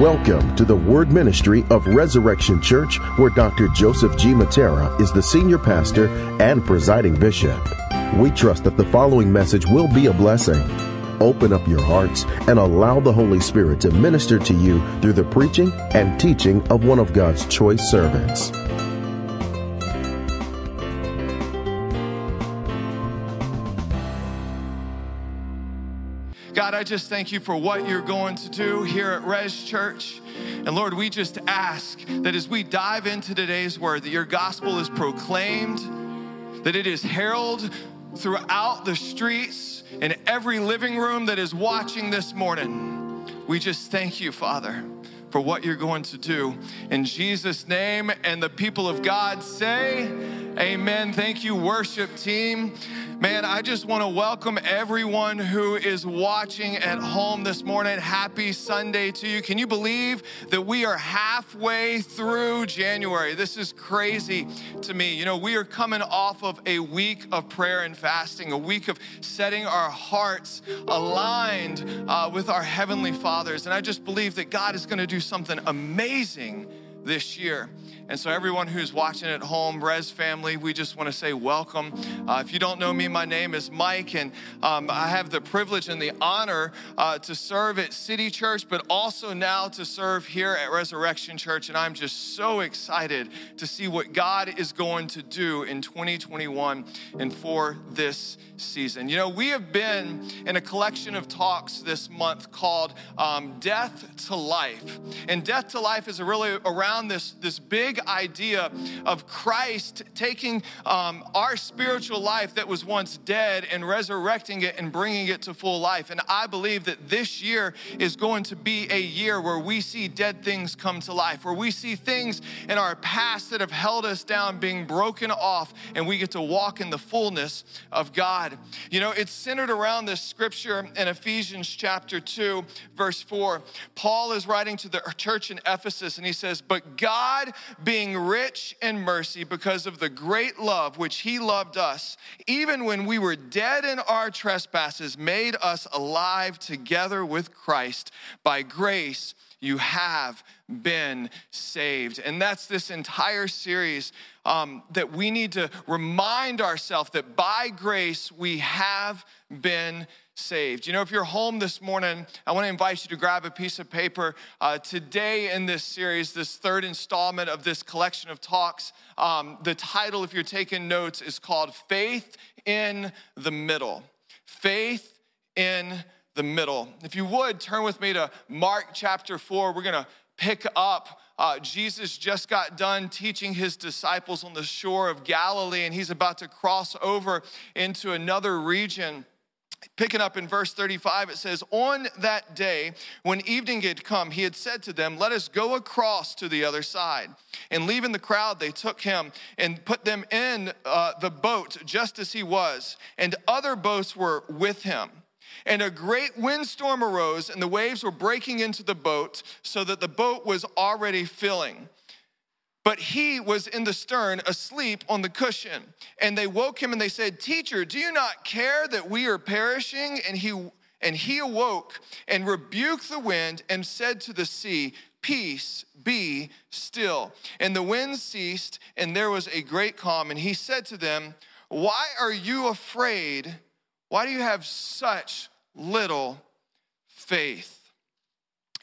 Welcome to the Word Ministry of Resurrection Church, where Dr. Joseph G. Mattera is the senior pastor and presiding bishop. We trust that the following message will be a blessing. Open up your hearts and allow the Holy Spirit to minister to you through the preaching and teaching of one of God's choice servants. I just thank you for what you're going to do here at Res Church. And Lord, we just ask that as we dive into today's word, that your gospel is proclaimed, that it is heralded throughout the streets in every living room that is watching this morning. We just thank you, Father, for what you're going to do. In Jesus' name, and the people of God say, Amen. Thank you, worship team. Man, I just want to welcome everyone who is watching at home this morning. Happy Sunday to you. Can you believe that we are halfway through January? This is crazy to me. You know, we are coming off of a week of prayer and fasting, a week of setting our hearts aligned uh, with our Heavenly Fathers. And I just believe that God is going to do something amazing this year. And so, everyone who's watching at home, Res family, we just want to say welcome. Uh, if you don't know me, my name is Mike, and um, I have the privilege and the honor uh, to serve at City Church, but also now to serve here at Resurrection Church. And I'm just so excited to see what God is going to do in 2021 and for this season. You know, we have been in a collection of talks this month called um, Death to Life. And Death to Life is really around this, this big idea of Christ taking um, our spiritual life that was once dead and resurrecting it and bringing it to full life. And I believe that this year is going to be a year where we see dead things come to life, where we see things in our past that have held us down being broken off, and we get to walk in the fullness of God. You know, it's centered around this scripture in Ephesians chapter 2, verse 4. Paul is writing to the church in Ephesus, and he says, But God being rich in mercy because of the great love which he loved us, even when we were dead in our trespasses, made us alive together with Christ. By grace, you have been saved. And that's this entire series um, that we need to remind ourselves that by grace we have been saved. You know, if you're home this morning, I want to invite you to grab a piece of paper. Uh, today, in this series, this third installment of this collection of talks, um, the title, if you're taking notes, is called Faith in the Middle. Faith in the Middle. If you would, turn with me to Mark chapter 4. We're going to pick up. Uh, Jesus just got done teaching his disciples on the shore of Galilee, and he's about to cross over into another region. Picking up in verse 35, it says, On that day, when evening had come, he had said to them, Let us go across to the other side. And leaving the crowd, they took him and put them in uh, the boat just as he was, and other boats were with him. And a great windstorm arose, and the waves were breaking into the boat, so that the boat was already filling. But he was in the stern, asleep on the cushion. And they woke him and they said, Teacher, do you not care that we are perishing? And he, and he awoke and rebuked the wind and said to the sea, Peace, be still. And the wind ceased, and there was a great calm. And he said to them, Why are you afraid? Why do you have such little faith?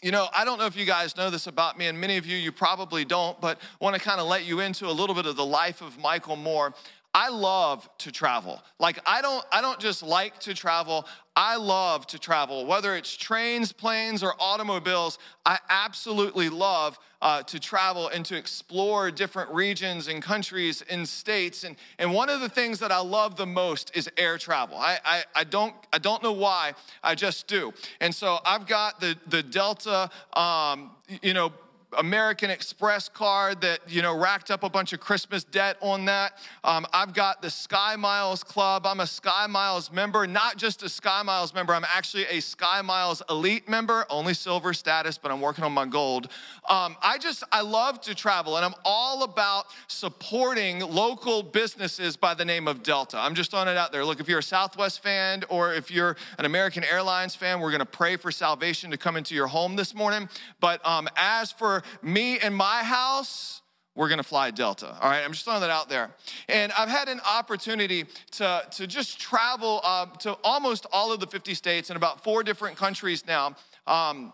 You know, I don't know if you guys know this about me, and many of you, you probably don't, but want to kind of let you into a little bit of the life of Michael Moore. I love to travel. Like I don't I don't just like to travel. I love to travel. Whether it's trains, planes, or automobiles, I absolutely love uh, to travel and to explore different regions and countries and states. And, and one of the things that I love the most is air travel. I, I, I don't I don't know why. I just do. And so I've got the the Delta, um, you know, American Express card that, you know, racked up a bunch of Christmas debt on that. Um, I've got the Sky Miles Club. I'm a Sky Miles member, not just a Sky Miles member, I'm actually a Sky Miles Elite member, only silver status, but I'm working on my gold. Um, I just, I love to travel and I'm all about supporting local businesses by the name of Delta. I'm just throwing it out there. Look, if you're a Southwest fan or if you're an American Airlines fan, we're gonna pray for salvation to come into your home this morning. But um, as for me and my house, we're gonna fly Delta. All right, I'm just throwing that out there. And I've had an opportunity to, to just travel uh, to almost all of the 50 states and about four different countries now. Um,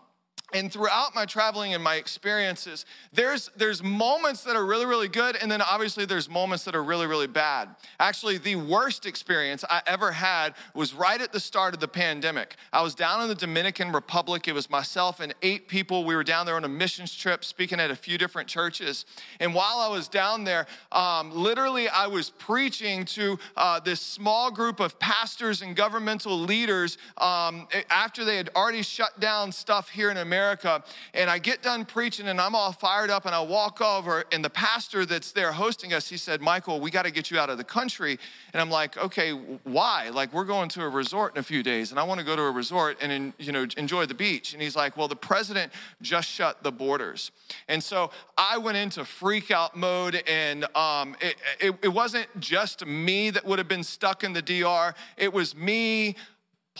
and throughout my traveling and my experiences there's there's moments that are really really good and then obviously there's moments that are really really bad. Actually the worst experience i ever had was right at the start of the pandemic. I was down in the dominican republic. It was myself and eight people. We were down there on a missions trip speaking at a few different churches. And while i was down there um, literally i was preaching to uh, this small group of pastors and governmental leaders um, after they had already shut down stuff here in america America. And I get done preaching and I'm all fired up and I walk over and the pastor that's there hosting us, he said, Michael, we got to get you out of the country. And I'm like, okay, why? Like we're going to a resort in a few days and I want to go to a resort and, you know, enjoy the beach. And he's like, well, the president just shut the borders. And so I went into freak out mode and um, it, it, it wasn't just me that would have been stuck in the DR. It was me,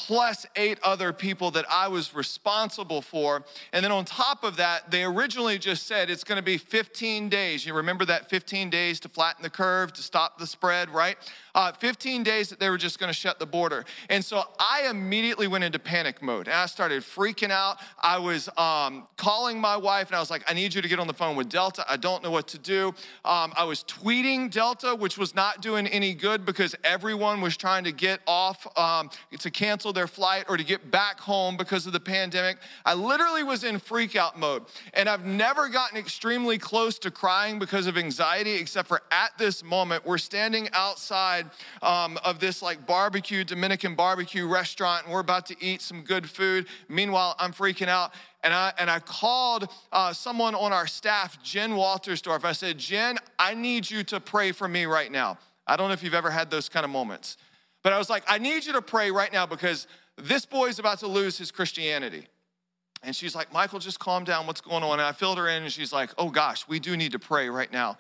plus eight other people that I was responsible for. And then on top of that, they originally just said it's gonna be 15 days. You remember that 15 days to flatten the curve, to stop the spread, right? Uh, 15 days that they were just gonna shut the border. And so I immediately went into panic mode and I started freaking out. I was um, calling my wife and I was like, I need you to get on the phone with Delta. I don't know what to do. Um, I was tweeting Delta, which was not doing any good because everyone was trying to get off um, to cancel cancel their flight or to get back home because of the pandemic. I literally was in freak out mode. And I've never gotten extremely close to crying because of anxiety, except for at this moment, we're standing outside um, of this like barbecue, Dominican barbecue restaurant, and we're about to eat some good food. Meanwhile, I'm freaking out. And I, and I called uh, someone on our staff, Jen Waltersdorf. I said, Jen, I need you to pray for me right now. I don't know if you've ever had those kind of moments. But I was like, I need you to pray right now because this boy's about to lose his Christianity. And she's like, Michael, just calm down. What's going on? And I filled her in, and she's like, Oh gosh, we do need to pray right now.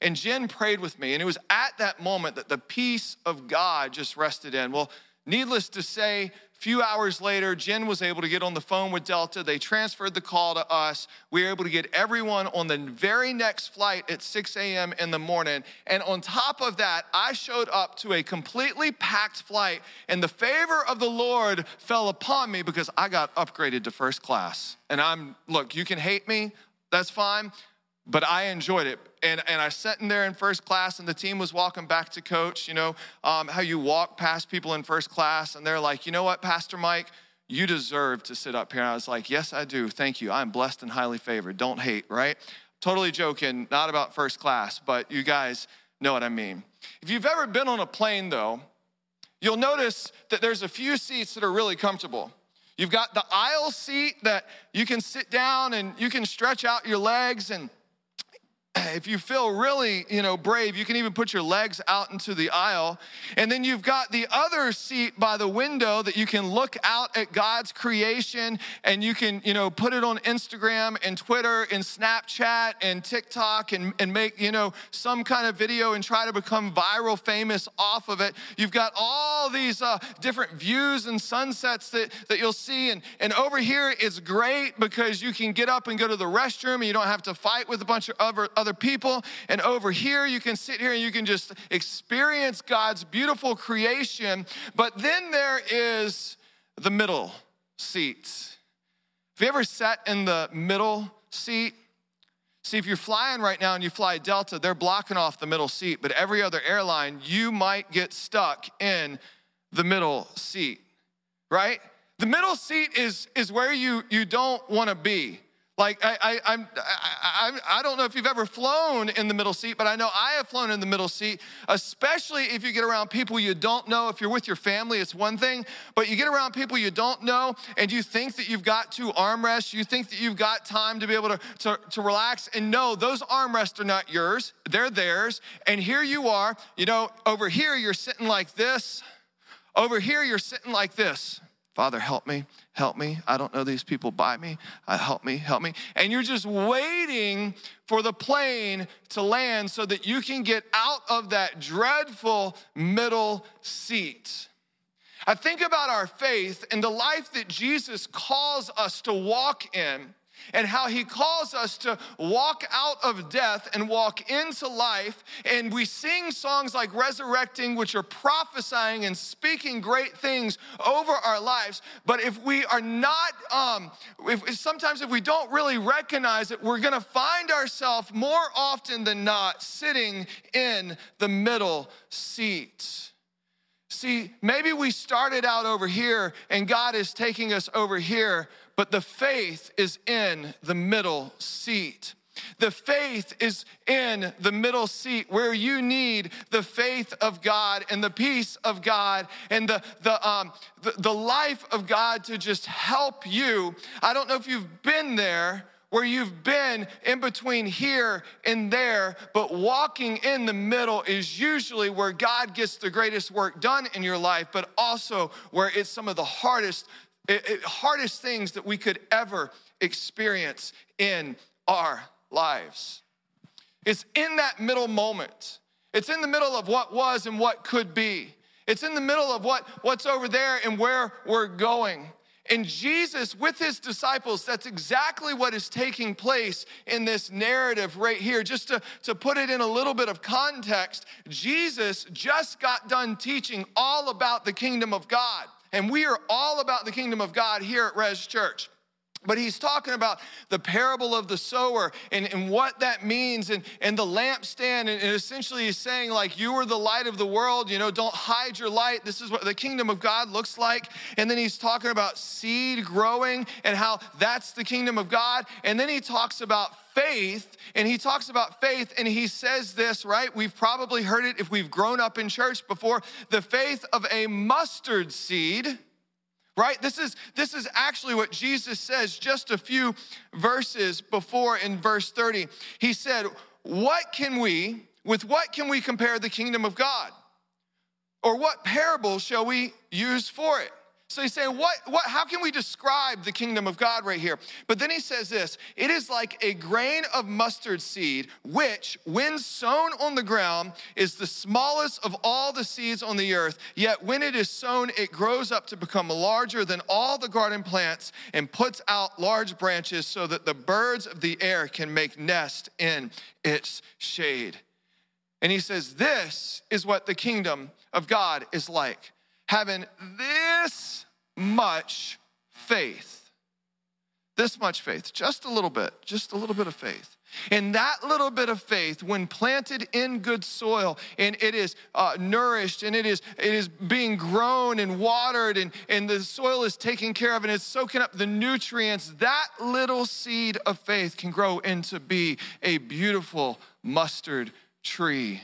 And Jen prayed with me, and it was at that moment that the peace of God just rested in. Well, needless to say, few hours later, Jen was able to get on the phone with Delta. They transferred the call to us. We were able to get everyone on the very next flight at 6 a.m. in the morning. And on top of that, I showed up to a completely packed flight, and the favor of the Lord fell upon me because I got upgraded to first class. And I'm, look, you can hate me, that's fine but I enjoyed it. And, and I sat in there in first class, and the team was walking back to coach. You know, um, how you walk past people in first class, and they're like, you know what, Pastor Mike, you deserve to sit up here. And I was like, yes, I do. Thank you. I'm blessed and highly favored. Don't hate, right? Totally joking, not about first class, but you guys know what I mean. If you've ever been on a plane, though, you'll notice that there's a few seats that are really comfortable. You've got the aisle seat that you can sit down and you can stretch out your legs and if you feel really, you know, brave, you can even put your legs out into the aisle. And then you've got the other seat by the window that you can look out at God's creation and you can, you know, put it on Instagram and Twitter and Snapchat and TikTok and, and make, you know, some kind of video and try to become viral famous off of it. You've got all these uh, different views and sunsets that, that you'll see. And, and over here, it's great because you can get up and go to the restroom and you don't have to fight with a bunch of other, other people. And over here, you can sit here and you can just experience God's beautiful creation. But then there is the middle seat. Have you ever sat in the middle seat? See, if you're flying right now and you fly Delta, they're blocking off the middle seat, but every other airline, you might get stuck in the middle seat, right? The middle seat is, is where you, you don't wanna be. Like, I, I, I'm, I, I, don't know if you've ever flown in the middle seat, but I know I have flown in the middle seat, especially if you get around people you don't know. If you're with your family, it's one thing, but you get around people you don't know and you think that you've got two armrests, you think that you've got time to be able to, to, to relax. And no, those armrests are not yours, they're theirs. And here you are, you know, over here you're sitting like this, over here you're sitting like this. Father, help me, help me. I don't know these people by me. Uh, help me, help me. And you're just waiting for the plane to land so that you can get out of that dreadful middle seat. I think about our faith and the life that Jesus calls us to walk in and how he calls us to walk out of death and walk into life. And we sing songs like Resurrecting, which are prophesying and speaking great things over our lives. But if we are not, um, if, sometimes if we don't really recognize it, we're gonna find ourselves more often than not sitting in the middle seat. See, maybe we started out over here and God is taking us over here, but the faith is in the middle seat. The faith is in the middle seat where you need the faith of God and the peace of God and the, the, um, the, the life of God to just help you. I don't know if you've been there where you've been in between here and there, but walking in the middle is usually where God gets the greatest work done in your life, but also where it's some of the hardest it, it, hardest things that we could ever experience in our lives. It's in that middle moment. It's in the middle of what was and what could be. It's in the middle of what, what's over there and where we're going. And Jesus, with his disciples, that's exactly what is taking place in this narrative right here. Just to, to put it in a little bit of context, Jesus just got done teaching all about the kingdom of God. And we are all about the kingdom of God here at Res Church. But he's talking about the parable of the sower and, and what that means and, and the lampstand. And, and essentially, he's saying, like, you are the light of the world. You know, don't hide your light. This is what the kingdom of God looks like. And then he's talking about seed growing and how that's the kingdom of God. And then he talks about faith, and he talks about faith, and he says this, right? We've probably heard it if we've grown up in church before. The faith of a mustard seed right? This is this is actually what jesus says just a few verses before in verse 30 he said what can we with what can we compare the kingdom of god? Or what parable shall we use for it so he's saying, what, what, how can we describe the kingdom of God right here? But then he says this it is like a grain of mustard seed, which, when sown on the ground, is the smallest of all the seeds on the earth. Yet when it is sown, it grows up to become larger than all the garden plants and puts out large branches so that the birds of the air can make nest in its shade. And he says, This is what the kingdom of God is like having this much faith. This much faith, just a little bit, just a little bit of faith. And that little bit of faith, when planted in good soil and it is uh, nourished and it is, it is being grown and watered and, and the soil is taken care of and it's soaking up the nutrients, that little seed of faith can grow into be a beautiful mustard tree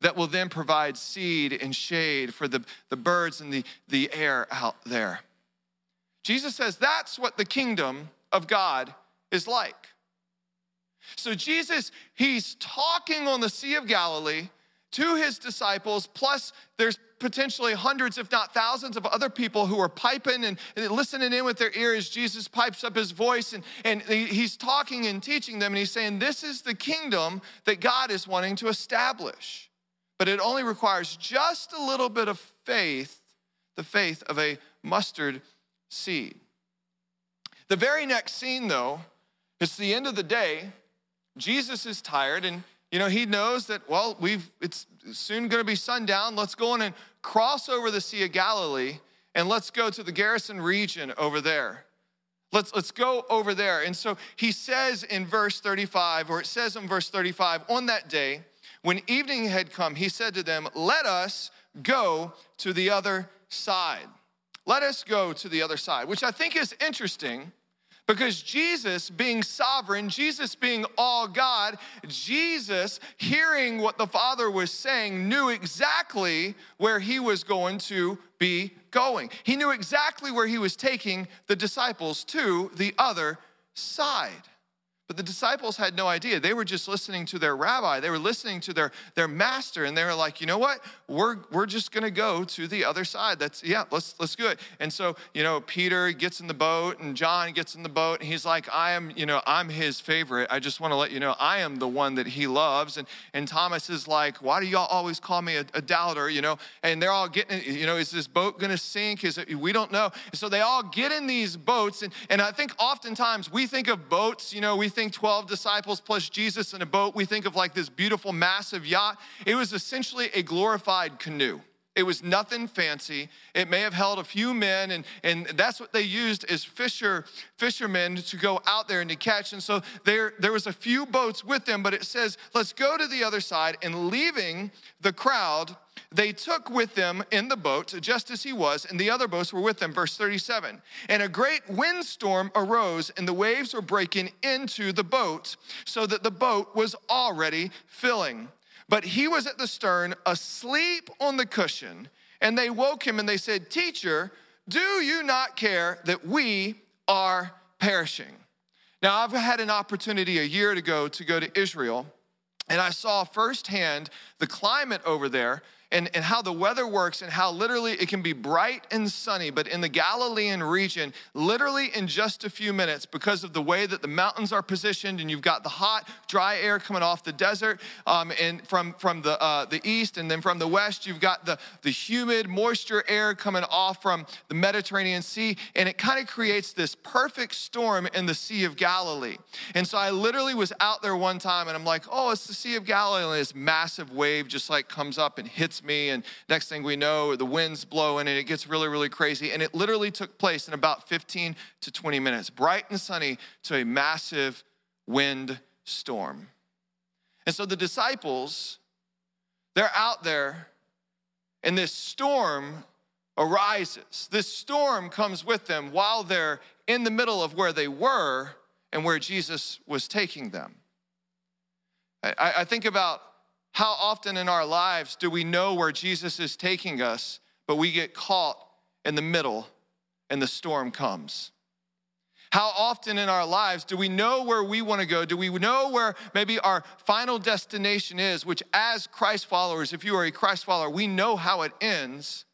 that will then provide seed and shade for the, the birds and the, the air out there. Jesus says that's what the kingdom of God is like. So, Jesus, he's talking on the Sea of Galilee to his disciples, plus there's potentially hundreds, if not thousands, of other people who are piping and, and listening in with their ears. Jesus pipes up his voice and, and he's talking and teaching them, and he's saying, This is the kingdom that God is wanting to establish but it only requires just a little bit of faith, the faith of a mustard seed. The very next scene, though, it's the end of the day. Jesus is tired, and you know he knows that. Well, we've it's soon going to be sundown. Let's go on and cross over the Sea of Galilee, and let's go to the Gerasene region over there. Let's, let's go over there. And so he says in verse 35, or it says in verse 35, on that day, when evening had come, he said to them, Let us go to the other side. Let us go to the other side, which I think is interesting Because Jesus, being sovereign, Jesus being all God, Jesus, hearing what the Father was saying, knew exactly where he was going to be going. He knew exactly where he was taking the disciples to the other side. But the disciples had no idea. They were just listening to their rabbi. They were listening to their, their master, and they were like, you know what? We're, we're just gonna go to the other side. That's yeah, let's let's do it. And so, you know, Peter gets in the boat and John gets in the boat, and he's like, I am, you know, I'm his favorite. I just want to let you know I am the one that he loves. And and Thomas is like, Why do y'all always call me a, a doubter? You know, and they're all getting, you know, is this boat gonna sink? Is it we don't know. So they all get in these boats, and, and I think oftentimes we think of boats, you know, we think think 12 disciples plus Jesus in a boat, we think of like this beautiful, massive yacht. It was essentially a glorified canoe. It was nothing fancy. It may have held a few men, and, and that's what they used as fisher, fishermen to go out there and to catch. And so there, there was a few boats with them, but it says, let's go to the other side. And leaving the crowd, they took with them in the boat, just as he was, and the other boats were with them. Verse 37. And a great windstorm arose, and the waves were breaking into the boat, so that the boat was already filling. But he was at the stern, asleep on the cushion. And they woke him and they said, Teacher, do you not care that we are perishing? Now, I've had an opportunity a year ago to go to Israel, and I saw firsthand the climate over there and, and how the weather works and how literally it can be bright and sunny. But in the Galilean region, literally in just a few minutes, because of the way that the mountains are positioned, and you've got the hot, dry air coming off the desert, um, and from, from the, uh, the east, and then from the west, you've got the, the humid, moisture air coming off from the Mediterranean Sea, and it kind of creates this perfect storm in the Sea of Galilee. And so I literally was out there one time, and I'm like, oh, it's the Sea of Galilee, and this massive wave just like comes up and hits me. And next thing we know, the wind's blowing and it gets really, really crazy. And it literally took place in about 15 to 20 minutes, bright and sunny to a massive wind storm. And so the disciples, they're out there, and this storm arises. This storm comes with them while they're in the middle of where they were and where Jesus was taking them. I, I think about how often in our lives do we know where Jesus is taking us, but we get caught in the middle and the storm comes? How often in our lives do we know where we want to go? Do we know where maybe our final destination is, which, as Christ followers, if you are a Christ follower, we know how it ends.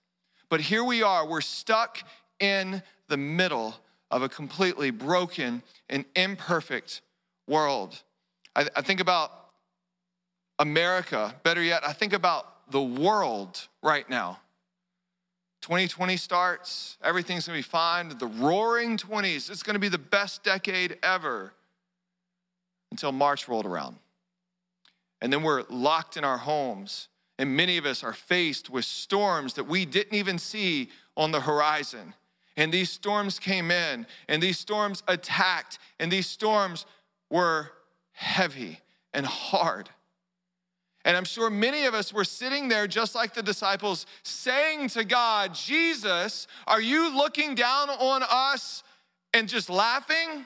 But here we are, we're stuck in the middle of a completely broken and imperfect world. I, I think about America, better yet, I think about the world right now. 2020 starts, everything's gonna be fine. The roaring 20s, it's gonna be the best decade ever until March rolled around. And then we're locked in our homes, and many of us are faced with storms that we didn't even see on the horizon. And these storms came in, and these storms attacked, and these storms were heavy and hard. And I'm sure many of us were sitting there just like the disciples, saying to God, Jesus, are you looking down on us and just laughing?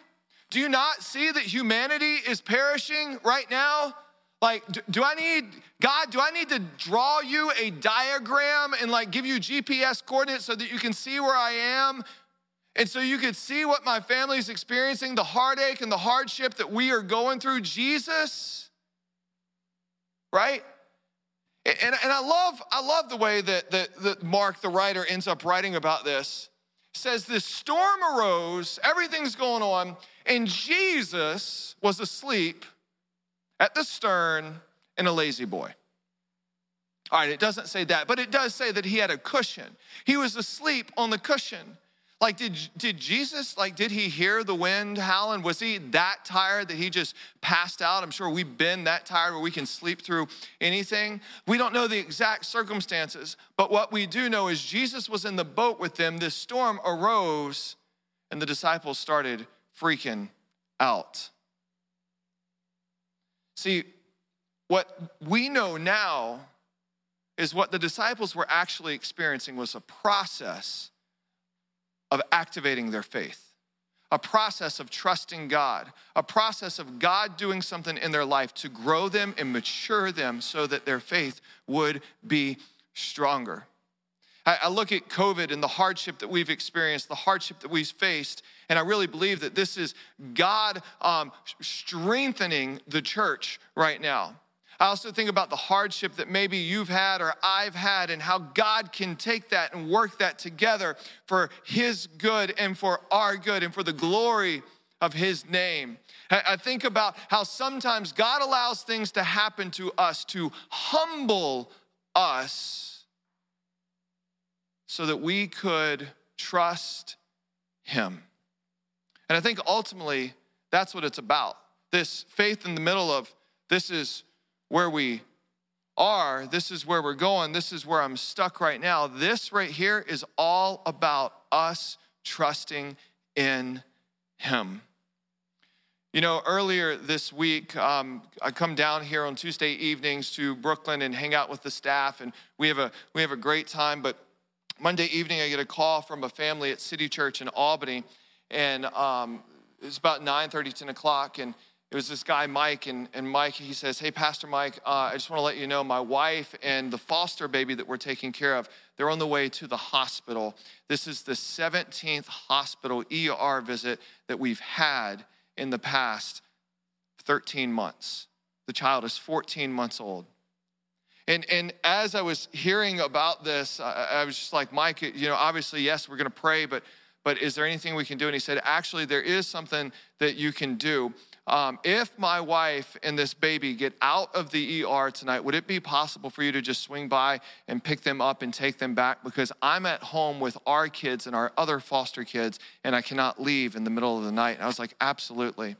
Do you not see that humanity is perishing right now? Like, do, I need, God, do I need to draw you a diagram and like give you GPS coordinates so that you can see where I am? And so you can see what my family is experiencing, the heartache and the hardship that we are going through. Jesus, right? And, and I love I love the way that, that, that Mark, the writer, ends up writing about this. says this storm arose, everything's going on, and Jesus was asleep at the stern in a La-Z-Boy. All right, it doesn't say that, but it does say that he had a cushion. He was asleep on the cushion. Like, did, did Jesus, like, did he hear the wind howling? Was he that tired that he just passed out? I'm sure we've been that tired where we can sleep through anything. We don't know the exact circumstances, but what we do know is Jesus was in the boat with them. This storm arose, and the disciples started freaking out. See, what we know now is what the disciples were actually experiencing was a process of activating their faith, a process of trusting God, a process of God doing something in their life to grow them and mature them so that their faith would be stronger. I, look at COVID and the hardship that we've experienced, the hardship that we've faced, and I really believe that this is God um, strengthening the church right now. I also think about the hardship that maybe you've had or I've had and how God can take that and work that together for His good and for our good and for the glory of His name. I think about how sometimes God allows things to happen to us to humble us so that we could trust Him. And I think ultimately that's what it's about. This faith in the middle of this is where we are, this is where we're going, this is where I'm stuck right now. This right here is all about us trusting in Him. You know, earlier this week, um, I come down here on Tuesday evenings to Brooklyn and hang out with the staff, and we have a we have a great time. But Monday evening, I get a call from a family at City Church in Albany, and um, it's about 9 30, 10 o'clock, and it was this guy, Mike, and, and Mike, he says, Hey, Pastor Mike, uh, I just want to let you know my wife and the foster baby that we're taking care of, they're on the way to the hospital. This is the 17th hospital ER visit that we've had in the past 13 months. The child is 14 months old. And, and as I was hearing about this, I, I was just like, Mike, you know, obviously, yes, we're going to pray, but, but is there anything we can do? And he said, Actually, there is something that you can do um, if my wife and this baby get out of the ER tonight, would it be possible for you to just swing by and pick them up and take them back? Because I'm at home with our kids and our other foster kids, and I cannot leave in the middle of the night. And I was like, absolutely.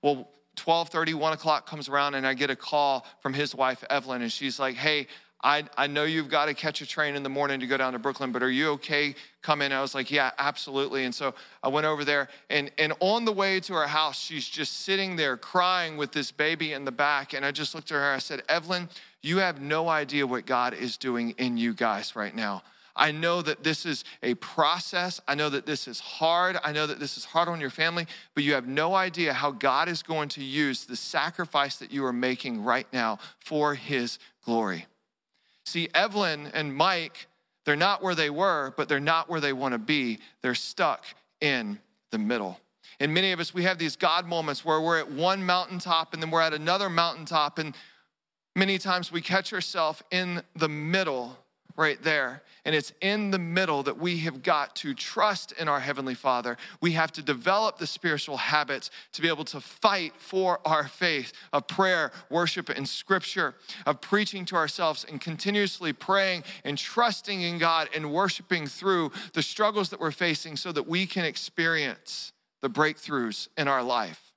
Well, 12:30, 1 o'clock comes around, and I get a call from his wife, Evelyn, and she's like, hey, I, I know you've got to catch a train in the morning to go down to Brooklyn, but are you okay coming? I was like, yeah, absolutely. And so I went over there, and, and on the way to her house, she's just sitting there crying with this baby in the back. And I just looked at her, I said, Evelyn, you have no idea what God is doing in you guys right now. I know that this is a process. I know that this is hard. I know that this is hard on your family, but you have no idea how God is going to use the sacrifice that you are making right now for His glory. See, Evelyn and Mike, they're not where they were, but they're not where they want to be. They're stuck in the middle. And many of us, we have these God moments where we're at one mountaintop and then we're at another mountaintop. And many times we catch ourselves in the middle right there. And it's in the middle that we have got to trust in our Heavenly Father. We have to develop the spiritual habits to be able to fight for our faith of prayer, worship, and scripture, of preaching to ourselves and continuously praying and trusting in God and worshiping through the struggles that we're facing so that we can experience the breakthroughs in our life.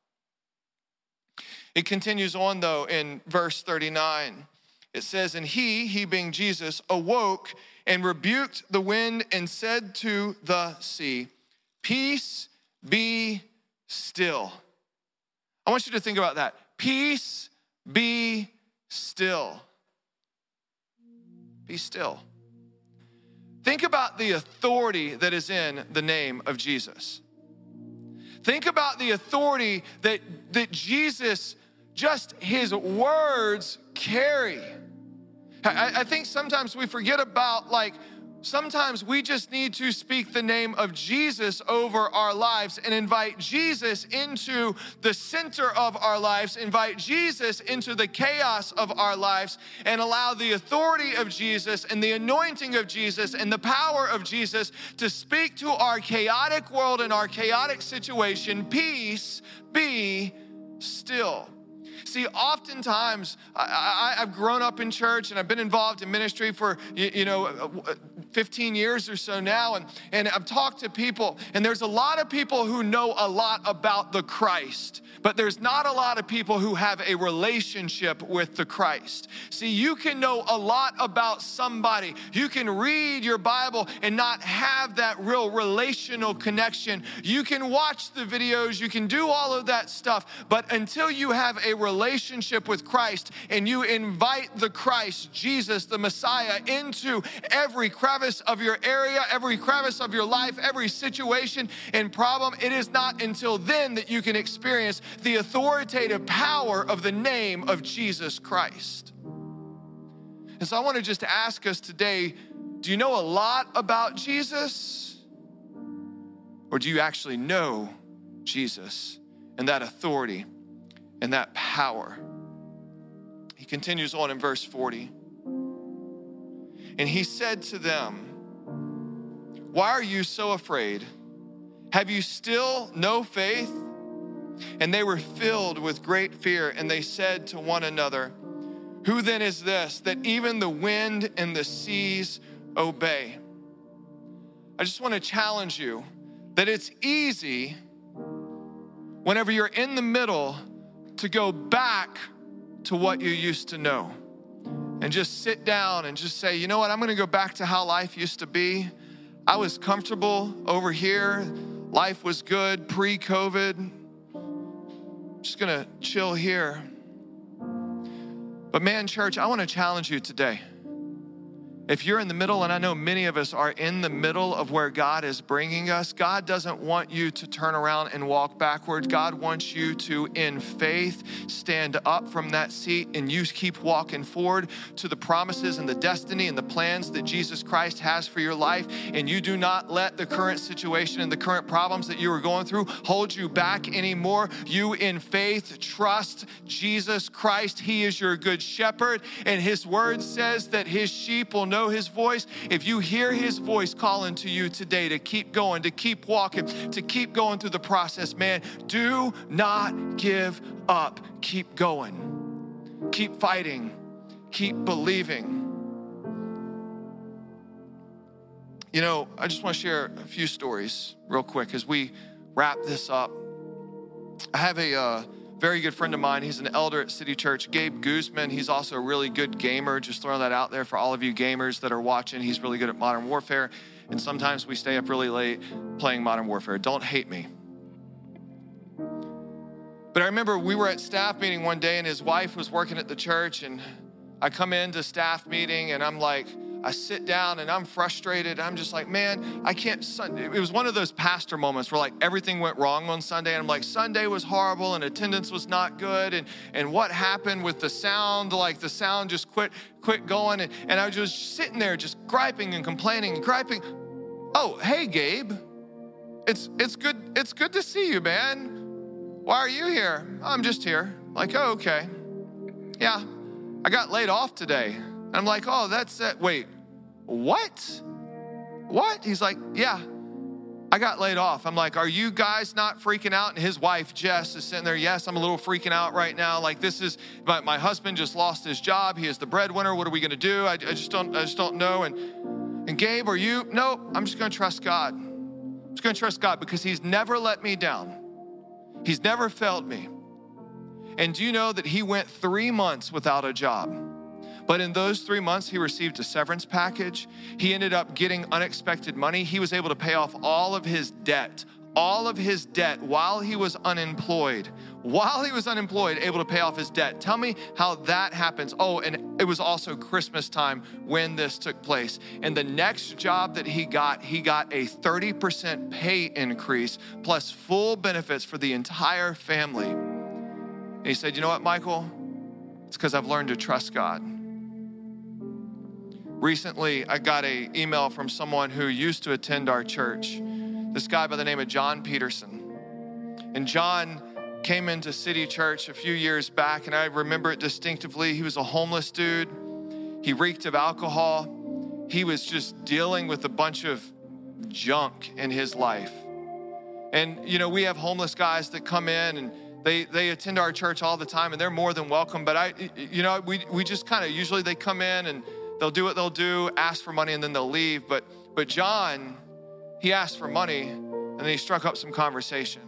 It continues on, though, in verse 39 it says, And he, he being Jesus, awoke and rebuked the wind and said to the sea, Peace be still. I want you to think about that. Peace be still. Be still. Think about the authority that is in the name of Jesus. Think about the authority that, that Jesus, just his words carry. I, I think sometimes we forget about like, Sometimes we just need to speak the name of Jesus over our lives and invite Jesus into the center of our lives, invite Jesus into the chaos of our lives, and allow the authority of Jesus and the anointing of Jesus and the power of Jesus to speak to our chaotic world and our chaotic situation. Peace be still. See, oftentimes I, have grown up in church and I've been involved in ministry for, you, you know, uh, 15 years or so now. And, and I've talked to people, and there's a lot of people who know a lot about the Christ, but there's not a lot of people who have a relationship with the Christ. See, you can know a lot about somebody. You can read your Bible and not have that real relational connection. You can watch the videos, you can do all of that stuff, but until you have a relationship, relationship with Christ and you invite the Christ, Jesus, the Messiah, into every crevice of your area, every crevice of your life, every situation and problem, it is not until then that you can experience the authoritative power of the name of Jesus Christ. And so I want to just ask us today do you know a lot about Jesus? Or do you actually know Jesus and that authority and that power? He continues on in verse 40. And he said to them, Why are you so afraid? Have you still no faith? And they were filled with great fear, and they said to one another, Who then is this that even the wind and the seas obey? I just want to challenge you that it's easy whenever you're in the middle to go back to what you used to know and just sit down and just say, you know what, I'm gonna go back to how life used to be. I was comfortable over here, life was good pre COVID. Just gonna chill here. But man, church, I wanna challenge you today. If you're in the middle, and I know many of us are in the middle of where God is bringing us, God doesn't want you to turn around and walk backwards. God wants you to, in faith, stand up from that seat and you keep walking forward to the promises and the destiny and the plans that Jesus Christ has for your life. And you do not let the current situation and the current problems that you are going through hold you back anymore. You, in faith, trust Jesus Christ. He is your good shepherd, and His word says that His sheep will know know his voice, if you hear his voice calling to you today to keep going, to keep walking, to keep going through the process, man, do not give up. Keep going. Keep fighting. Keep believing. You know, I just want to share a few stories real quick as we wrap this up. I have a uh, very good friend of mine. He's an elder at City Church, Gabe Guzman. He's also a really good gamer. Just throwing that out there for all of you gamers that are watching. He's really good at Modern Warfare. And sometimes we stay up really late playing Modern Warfare. Don't hate me. But I remember we were at staff meeting one day and his wife was working at the church. And I come into staff meeting and I'm like, I sit down and I'm frustrated. I'm just like, man, I can't. It was one of those pastor moments where like everything went wrong on Sunday. And I'm like, Sunday was horrible and attendance was not good. And, and what happened with the sound? Like the sound just quit, quit going. And, and I was just sitting there just griping and complaining and griping. Oh, hey, Gabe. It's, it's good. It's good to see you, man. Why are you here? I'm just here. Like, oh, okay. Yeah, I got laid off today. I'm like, oh, that's it. Wait, what? What? He's like, yeah, I got laid off. I'm like, are you guys not freaking out? And his wife, Jess, is sitting there, yes, I'm a little freaking out right now. Like, this is, my, my husband just lost his job. He is the breadwinner. What are we going to do? I, I, just don't, I just don't know. And, and Gabe, are you? No, I'm just going to trust God. I'm just going to trust God because he's never let me down. He's never failed me. And do you know that he went three months without a job? But in those three months, he received a severance package. He ended up getting unexpected money. He was able to pay off all of his debt, all of his debt while he was unemployed. While he was unemployed, able to pay off his debt. Tell me how that happens. Oh, and it was also Christmas time when this took place. And the next job that he got, he got a 30% pay increase plus full benefits for the entire family. And he said, You know what, Michael? It's because I've learned to trust God. Recently, I got an email from someone who used to attend our church, this guy by the name of John Peterson. And John came into City Church a few years back, and I remember it distinctively. He was a homeless dude, he reeked of alcohol, he was just dealing with a bunch of junk in his life. And, you know, we have homeless guys that come in and they, they attend our church all the time and they're more than welcome. But I, you know, we, we just kind of usually they come in and they'll do what they'll do, ask for money, and then they'll leave. But but John, he asked for money, and then he struck up some conversation.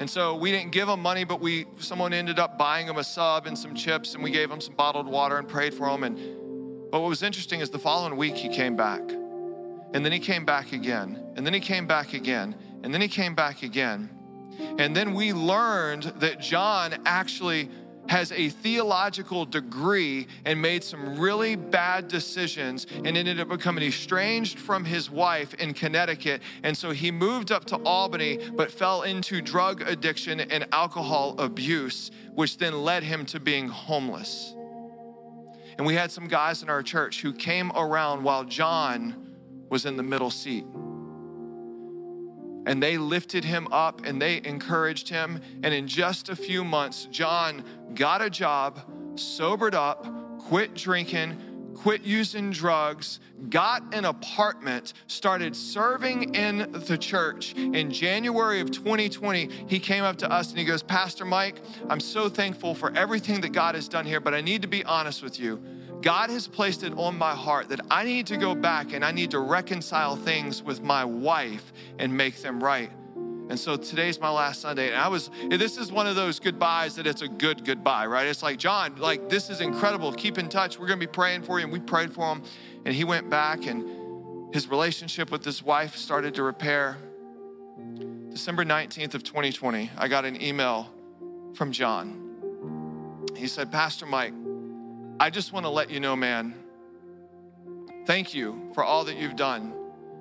And so we didn't give him money, but we someone ended up buying him a sub and some chips, and we gave him some bottled water and prayed for him. And but what was interesting is the following week he came back, and then he came back again, and then he came back again, and then he came back again. And then we learned that John actually has a theological degree and made some really bad decisions and ended up becoming estranged from his wife in Connecticut. And so he moved up to Albany, but fell into drug addiction and alcohol abuse, which then led him to being homeless. And we had some guys in our church who came around while John was in the middle seat and they lifted him up and they encouraged him. And in just a few months, John got a job, sobered up, quit drinking, quit using drugs, got an apartment, started serving in the church. In January of 2020, he came up to us and he goes, Pastor Mike, I'm so thankful for everything that God has done here, but I need to be honest with you. God has placed it on my heart that I need to go back and I need to reconcile things with my wife and make them right. And so today's my last Sunday. And I was, this is one of those goodbyes that it's a good goodbye, right? It's like, John, like, this is incredible. Keep in touch. We're going to be praying for you. And we prayed for him. And he went back and his relationship with his wife started to repair. December 19th of 2020, I got an email from John. He said, Pastor Mike, I just want to let you know, man, thank you for all that you've done.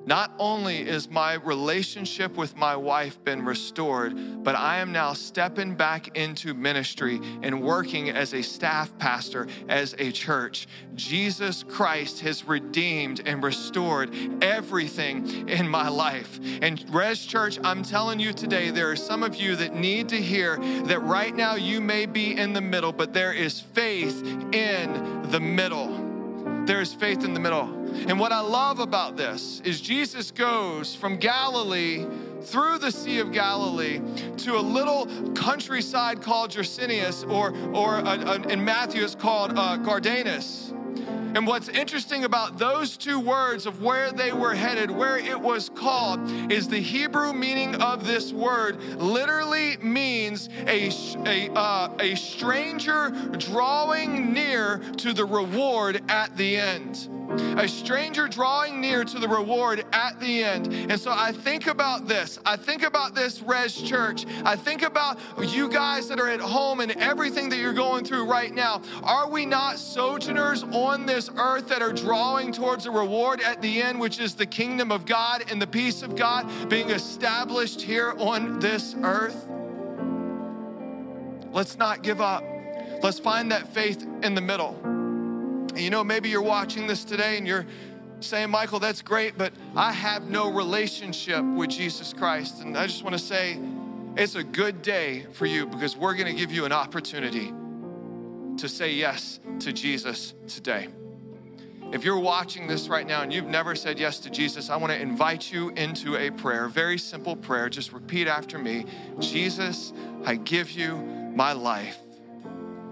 Not only is my relationship with my wife been restored, but I am now stepping back into ministry and working as a staff pastor as a church. Jesus Christ has redeemed and restored everything in my life. And Res Church, I'm telling you today, there are some of you that need to hear that right now you may be in the middle, but there is faith in the middle. There is faith in the middle. And what I love about this is Jesus goes from Galilee through the Sea of Galilee to a little countryside called Gerasenes, or, or in Matthew it's called uh, Gadarenes. And what's interesting about those two words of where they were headed, where it was called, is the Hebrew meaning of this word literally means a, a, uh, a stranger drawing near to the reward at the end a stranger drawing near to the reward at the end. And so I think about this. I think about this Res Church. I think about you guys that are at home and everything that you're going through right now. Are we not sojourners on this earth that are drawing towards a reward at the end, which is the kingdom of God and the peace of God being established here on this earth? Let's not give up. Let's find that faith in the middle. You know, maybe you're watching this today and you're saying, Michael, that's great, but I have no relationship with Jesus Christ. And I just want to say, it's a good day for you because we're going to give you an opportunity to say yes to Jesus today. If you're watching this right now and you've never said yes to Jesus, I want to invite you into a prayer, very simple prayer. Just repeat after me Jesus, I give you my life.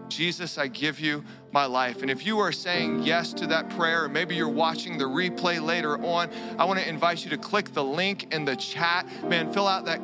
Jesus, I give you my life. And if you are saying yes to that prayer, or maybe you're watching the replay later on, I want to invite you to click the link in the chat. Man, fill out that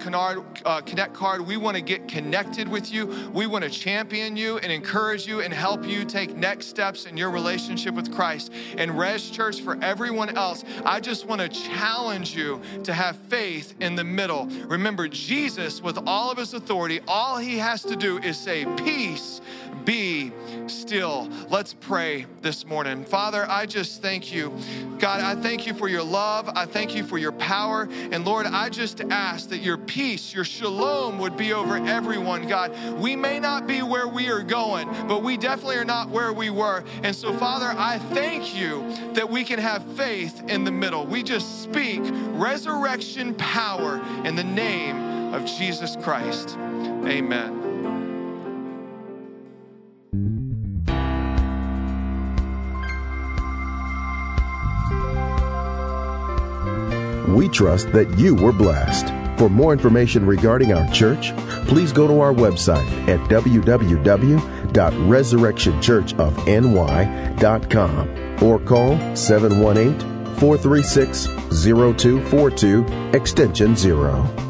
uh, Connect card. We want to get connected with you. We want to champion you and encourage you and help you take next steps in your relationship with Christ. And Res Church, for everyone else, I just want to challenge you to have faith in the middle. Remember, Jesus, with all of his authority, all he has to do is say, Peace, be still. Let's pray this morning. Father, I just thank you. God, I thank you for your love. I thank you for your power. And Lord, I just ask that your peace, your shalom would be over everyone. God, we may not be where we are going, but we definitely are not where we were. And so, Father, I thank you that we can have faith in the middle. We just speak resurrection power in the name of Jesus Christ. Amen. We trust that you were blessed. For more information regarding our church, please go to our website at www.resurrectionchurchofny.com or call 718 436 0242 extension 0.